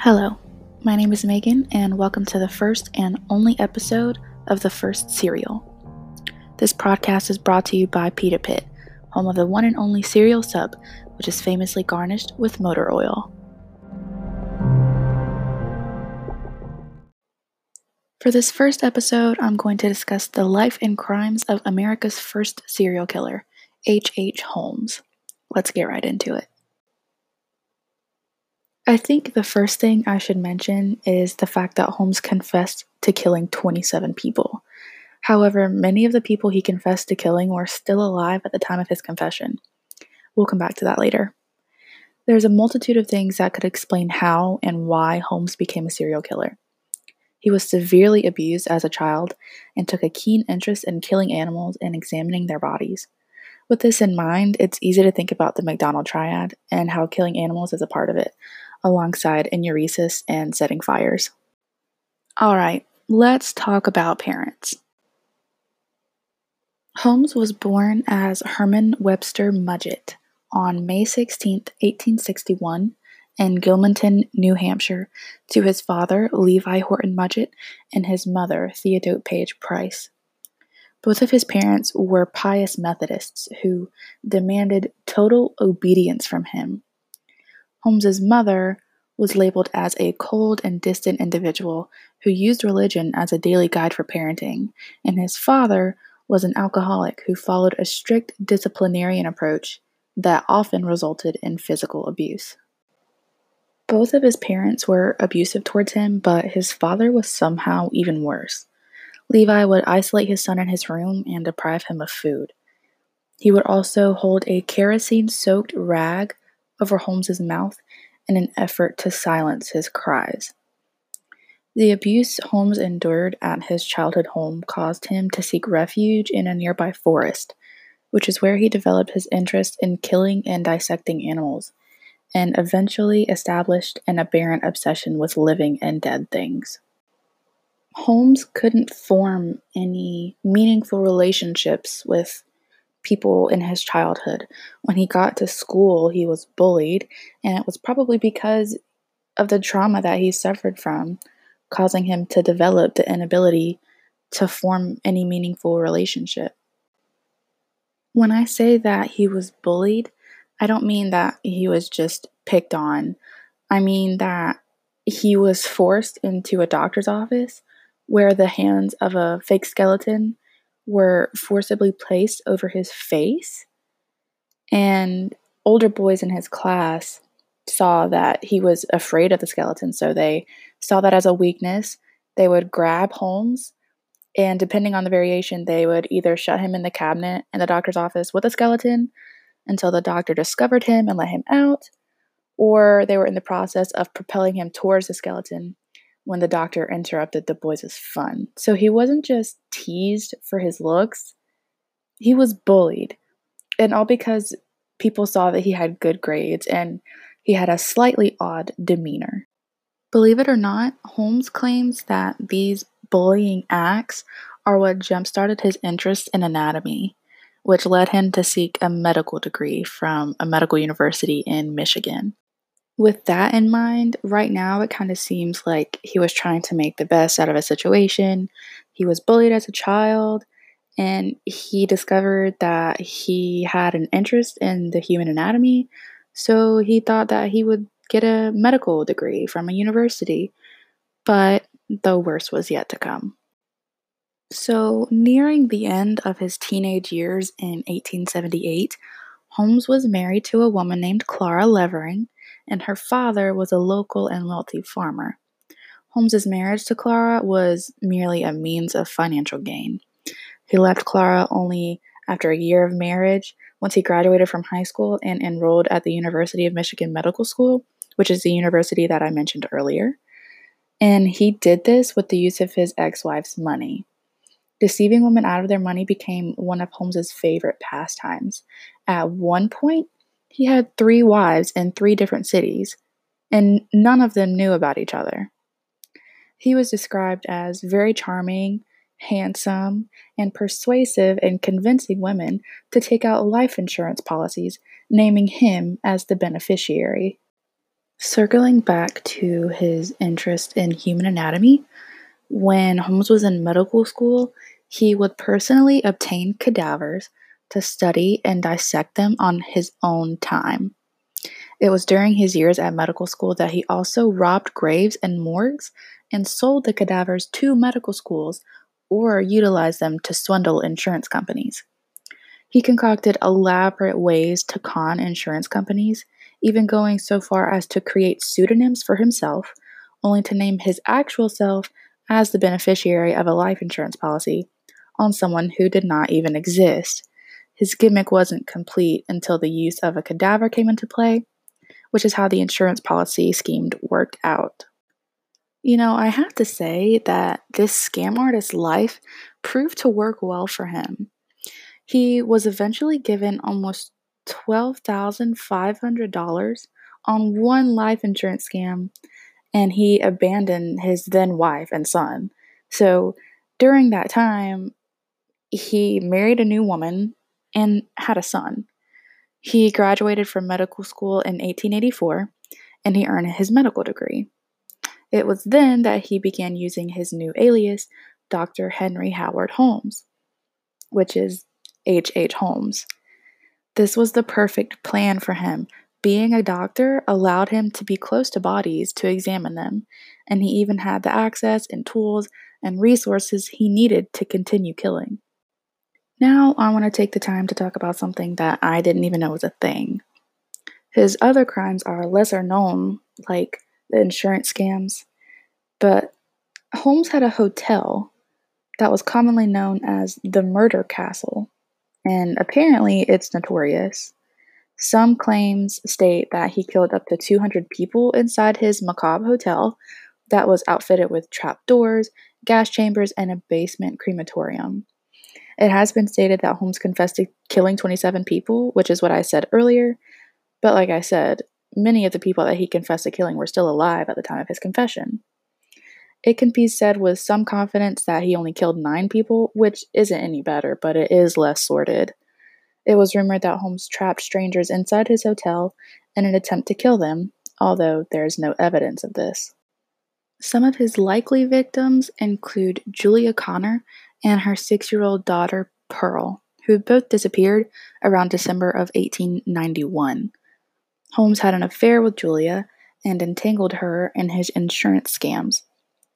Hello, my name is Megan, and welcome to the first and only episode of The First Serial. This podcast is brought to you by Pita Pit, home of the one and only cereal sub, which is famously garnished with motor oil. For this first episode, I'm going to discuss the life and crimes of America's first serial killer, H.H. H. Holmes. Let's get right into it. I think the first thing I should mention is the fact that Holmes confessed to killing 27 people. However, many of the people he confessed to killing were still alive at the time of his confession. We'll come back to that later. There's a multitude of things that could explain how and why Holmes became a serial killer. He was severely abused as a child and took a keen interest in killing animals and examining their bodies. With this in mind, it's easy to think about the McDonald triad and how killing animals is a part of it, alongside enuresis and setting fires. All right, let's talk about parents. Holmes was born as Herman Webster Mudgett on May 16, 1861, in Gilmanton, New Hampshire, to his father, Levi Horton Mudgett, and his mother, Theodate Page Price. Both of his parents were pious Methodists who demanded total obedience from him Holmes's mother was labeled as a cold and distant individual who used religion as a daily guide for parenting, and his father was an alcoholic who followed a strict disciplinarian approach that often resulted in physical abuse. Both of his parents were abusive towards him, but his father was somehow even worse. Levi would isolate his son in his room and deprive him of food. He would also hold a kerosene soaked rag over Holmes's mouth in an effort to silence his cries. The abuse Holmes endured at his childhood home caused him to seek refuge in a nearby forest, which is where he developed his interest in killing and dissecting animals, and eventually established an aberrant obsession with living and dead things. Holmes couldn't form any meaningful relationships with people in his childhood. When he got to school, he was bullied, and it was probably because of the trauma that he suffered from, causing him to develop the inability to form any meaningful relationship. When I say that he was bullied, I don't mean that he was just picked on. I mean that he was forced into a doctor's office where the hands of a fake skeleton were forcibly placed over his face. And older boys in his class saw that he was afraid of the skeleton, so they saw that as a weakness. They would grab Holmes, and depending on the variation, they would either shut him in the cabinet in the doctor's office with a skeleton until the doctor discovered him and let him out, or they were in the process of propelling him towards the skeleton when the doctor interrupted the boys' fun. So he wasn't just teased for his looks, he was bullied. And all because people saw that he had good grades and he had a slightly odd demeanor. Believe it or not, Holmes claims that these bullying acts are what jump-started his interest in anatomy, which led him to seek a medical degree from a medical university in Michigan with that in mind, right now it kind of seems like he was trying to make the best out of a situation. He was bullied as a child, and he discovered that he had an interest in the human anatomy, so he thought that he would get a medical degree from a university. But the worst was yet to come. So, nearing the end of his teenage years in 1878, Holmes was married to a woman named Clara Lovering and her father was a local and wealthy farmer. Holmes's marriage to Clara was merely a means of financial gain. He left Clara only after a year of marriage once he graduated from high school and enrolled at the University of Michigan Medical School, which is the university that I mentioned earlier. And he did this with the use of his ex wife's money. Deceiving women out of their money became one of Holmes's favorite pastimes. At one point, he had three wives in three different cities, and none of them knew about each other. He was described as very charming, handsome, and persuasive in convincing women to take out life insurance policies, naming him as the beneficiary. Circling back to his interest in human anatomy, when Holmes was in medical school, he would personally obtain cadavers to study and dissect them on his own time. It was during his years at medical school that he also robbed graves and morgues and sold the cadavers to medical schools or utilized them to swindle insurance companies. He concocted elaborate ways to con insurance companies, even going so far as to create pseudonyms for himself, only to name his actual self as the beneficiary of a life insurance policy on someone who did not even exist. His gimmick wasn't complete until the use of a cadaver came into play, which is how the insurance policy scheme worked out. You know, I have to say that this scam artist's life proved to work well for him. He was eventually given almost $12,500 on one life insurance scam, and he abandoned his then wife and son. So during that time, he married a new woman and had a son. He graduated from medical school in 1884 and he earned his medical degree. It was then that he began using his new alias, Dr. Henry Howard Holmes, which is H. H. Holmes. This was the perfect plan for him. Being a doctor allowed him to be close to bodies to examine them, and he even had the access and tools and resources he needed to continue killing. Now, I want to take the time to talk about something that I didn't even know was a thing. His other crimes are lesser known, like the insurance scams, but Holmes had a hotel that was commonly known as the Murder Castle, and apparently it's notorious. Some claims state that he killed up to 200 people inside his macabre hotel that was outfitted with trap doors, gas chambers, and a basement crematorium. It has been stated that Holmes confessed to killing 27 people, which is what I said earlier. But like I said, many of the people that he confessed to killing were still alive at the time of his confession. It can be said with some confidence that he only killed nine people, which isn't any better, but it is less sordid. It was rumored that Holmes trapped strangers inside his hotel in an attempt to kill them, although there is no evidence of this. Some of his likely victims include Julia Connor and her six year old daughter, Pearl, who both disappeared around December of 1891. Holmes had an affair with Julia and entangled her in his insurance scams.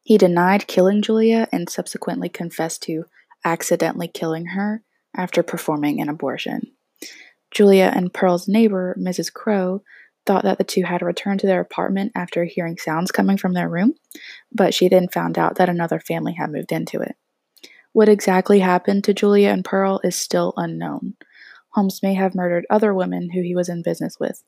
He denied killing Julia and subsequently confessed to accidentally killing her after performing an abortion. Julia and Pearl's neighbor, Mrs. Crow, thought that the two had returned to their apartment after hearing sounds coming from their room, but she then found out that another family had moved into it. What exactly happened to Julia and Pearl is still unknown. Holmes may have murdered other women who he was in business with.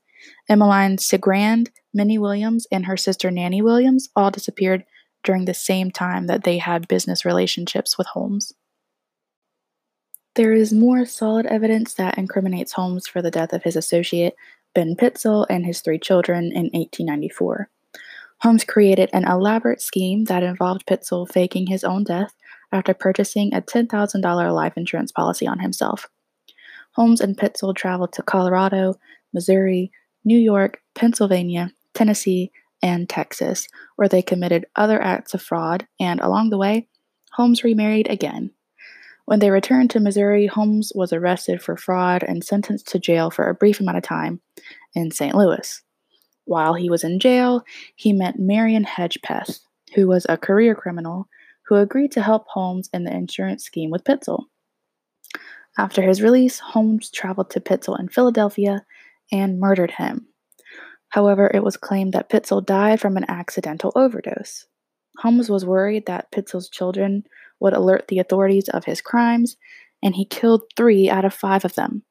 Emmeline Cigrand, Minnie Williams, and her sister Nanny Williams all disappeared during the same time that they had business relationships with Holmes. There is more solid evidence that incriminates Holmes for the death of his associate, Ben Pitzel, and his three children in 1894. Holmes created an elaborate scheme that involved Pitzel faking his own death after purchasing a $10,000 life insurance policy on himself. Holmes and Pitzel traveled to Colorado, Missouri, New York, Pennsylvania, Tennessee, and Texas, where they committed other acts of fraud, and along the way, Holmes remarried again. When they returned to Missouri, Holmes was arrested for fraud and sentenced to jail for a brief amount of time in St. Louis. While he was in jail, he met Marion Hedgepeth, who was a career criminal who agreed to help Holmes in the insurance scheme with Pitzel. After his release, Holmes traveled to Pitzel in Philadelphia and murdered him. However, it was claimed that Pitzel died from an accidental overdose. Holmes was worried that Pitzel's children would alert the authorities of his crimes, and he killed three out of five of them.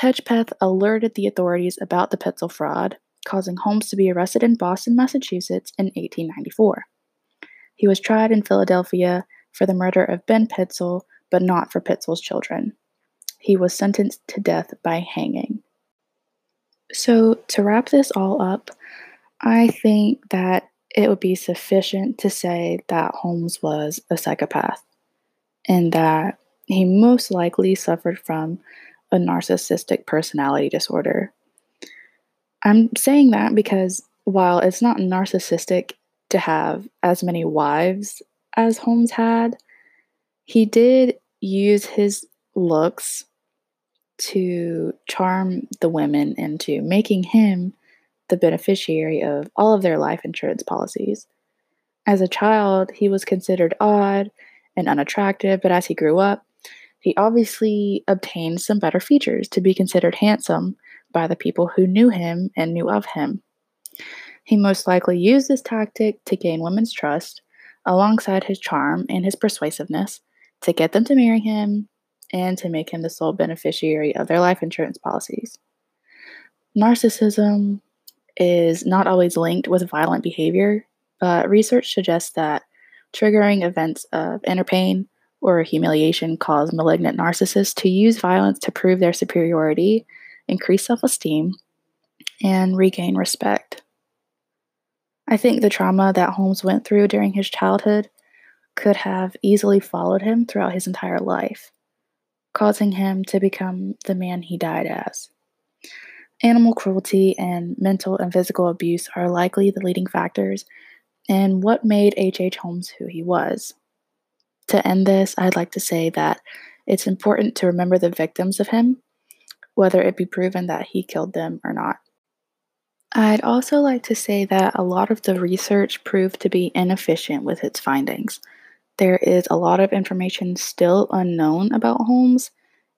Hedgepeth alerted the authorities about the Pitzel fraud, causing Holmes to be arrested in Boston, Massachusetts in 1894. He was tried in Philadelphia for the murder of Ben Pitzel, but not for Pitzel's children. He was sentenced to death by hanging. So, to wrap this all up, I think that it would be sufficient to say that Holmes was a psychopath and that he most likely suffered from a narcissistic personality disorder. I'm saying that because while it's not narcissistic to have as many wives as Holmes had, he did use his looks to charm the women into making him the beneficiary of all of their life insurance policies. As a child, he was considered odd and unattractive, but as he grew up, he obviously obtained some better features to be considered handsome by the people who knew him and knew of him. He most likely used this tactic to gain women's trust, alongside his charm and his persuasiveness, to get them to marry him and to make him the sole beneficiary of their life insurance policies. Narcissism is not always linked with violent behavior, but research suggests that triggering events of inner pain or humiliation cause malignant narcissists to use violence to prove their superiority, increase self esteem, and regain respect. I think the trauma that Holmes went through during his childhood could have easily followed him throughout his entire life, causing him to become the man he died as. Animal cruelty and mental and physical abuse are likely the leading factors in what made H.H. H. Holmes who he was. To end this, I'd like to say that it's important to remember the victims of him, whether it be proven that he killed them or not. I'd also like to say that a lot of the research proved to be inefficient with its findings. There is a lot of information still unknown about Holmes,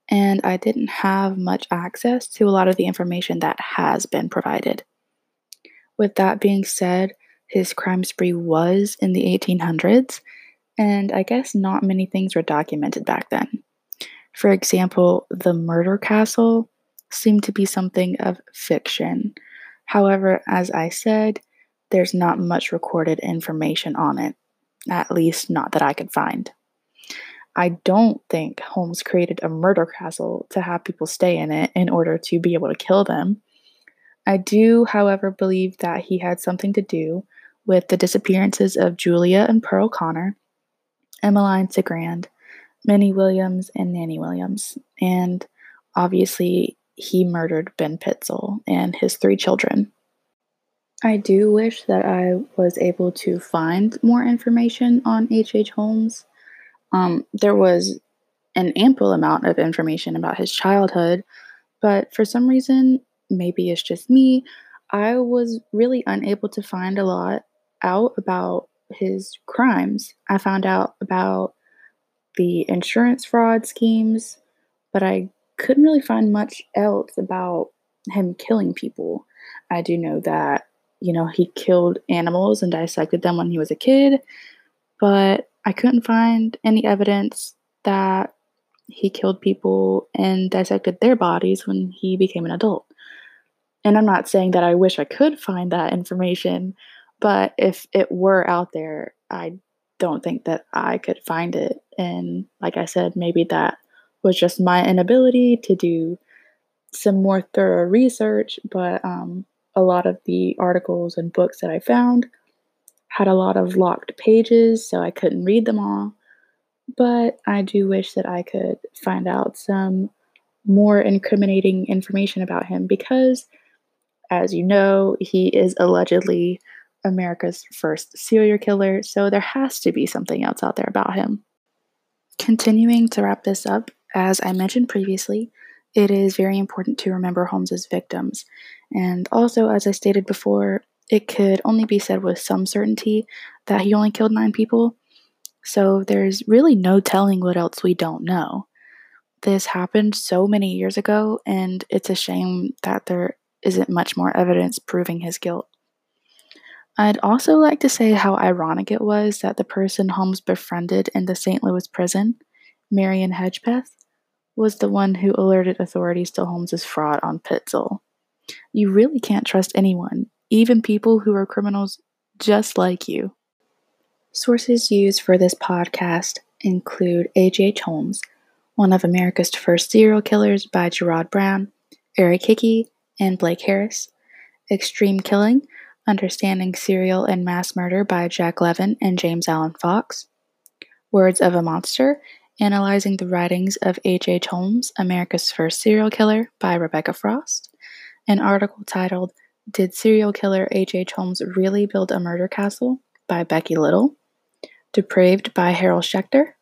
and I didn't have much access to a lot of the information that has been provided. With that being said, his crime spree was in the 1800s, and I guess not many things were documented back then. For example, the murder castle seemed to be something of fiction. However, as I said, there's not much recorded information on it, at least not that I could find. I don't think Holmes created a murder castle to have people stay in it in order to be able to kill them. I do, however, believe that he had something to do with the disappearances of Julia and Pearl Connor Emmeline Cigrand, Minnie Williams, and Nanny Williams. And obviously, he murdered Ben Pitzel and his three children. I do wish that I was able to find more information on H.H. H. Holmes. Um, there was an ample amount of information about his childhood, but for some reason, maybe it's just me, I was really unable to find a lot out about his crimes. I found out about the insurance fraud schemes, but I couldn't really find much else about him killing people. I do know that, you know, he killed animals and dissected them when he was a kid, but I couldn't find any evidence that he killed people and dissected their bodies when he became an adult. And I'm not saying that I wish I could find that information, but if it were out there, I don't think that I could find it. And like I said, maybe that was just my inability to do some more thorough research. But um, a lot of the articles and books that I found had a lot of locked pages, so I couldn't read them all. But I do wish that I could find out some more incriminating information about him because, as you know, he is allegedly America's first serial killer, so there has to be something else out there about him. Continuing to wrap this up, as I mentioned previously, it is very important to remember Holmes's victims. And also, as I stated before, it could only be said with some certainty that he only killed nine people. So there's really no telling what else we don't know. This happened so many years ago, and it's a shame that there isn't much more evidence proving his guilt. I'd also like to say how ironic it was that the person Holmes befriended in the St. Louis prison, Marion Hedgepeth, was the one who alerted authorities to Holmes's fraud on Pitzel. You really can't trust anyone, even people who are criminals just like you. Sources used for this podcast include H.H. Holmes, one of America's first serial killers by Gerard Brown, Eric Hickey, and Blake Harris, Extreme Killing Understanding Serial and Mass Murder by Jack Levin and James Alan Fox, Words of a Monster, Analyzing the Writings of H. H. Holmes, America's First Serial Killer by Rebecca Frost, an article titled Did Serial Killer H.H. Holmes Really Build a Murder Castle? by Becky Little. Depraved by Harold Schechter.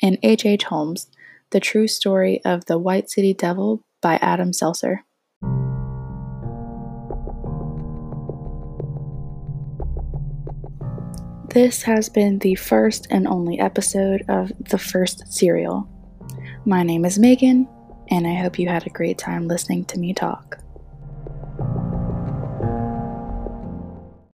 And H.H. Holmes, The True Story of the White City Devil by Adam Selzer. This has been the first and only episode of the first serial. My name is Megan, and I hope you had a great time listening to me talk.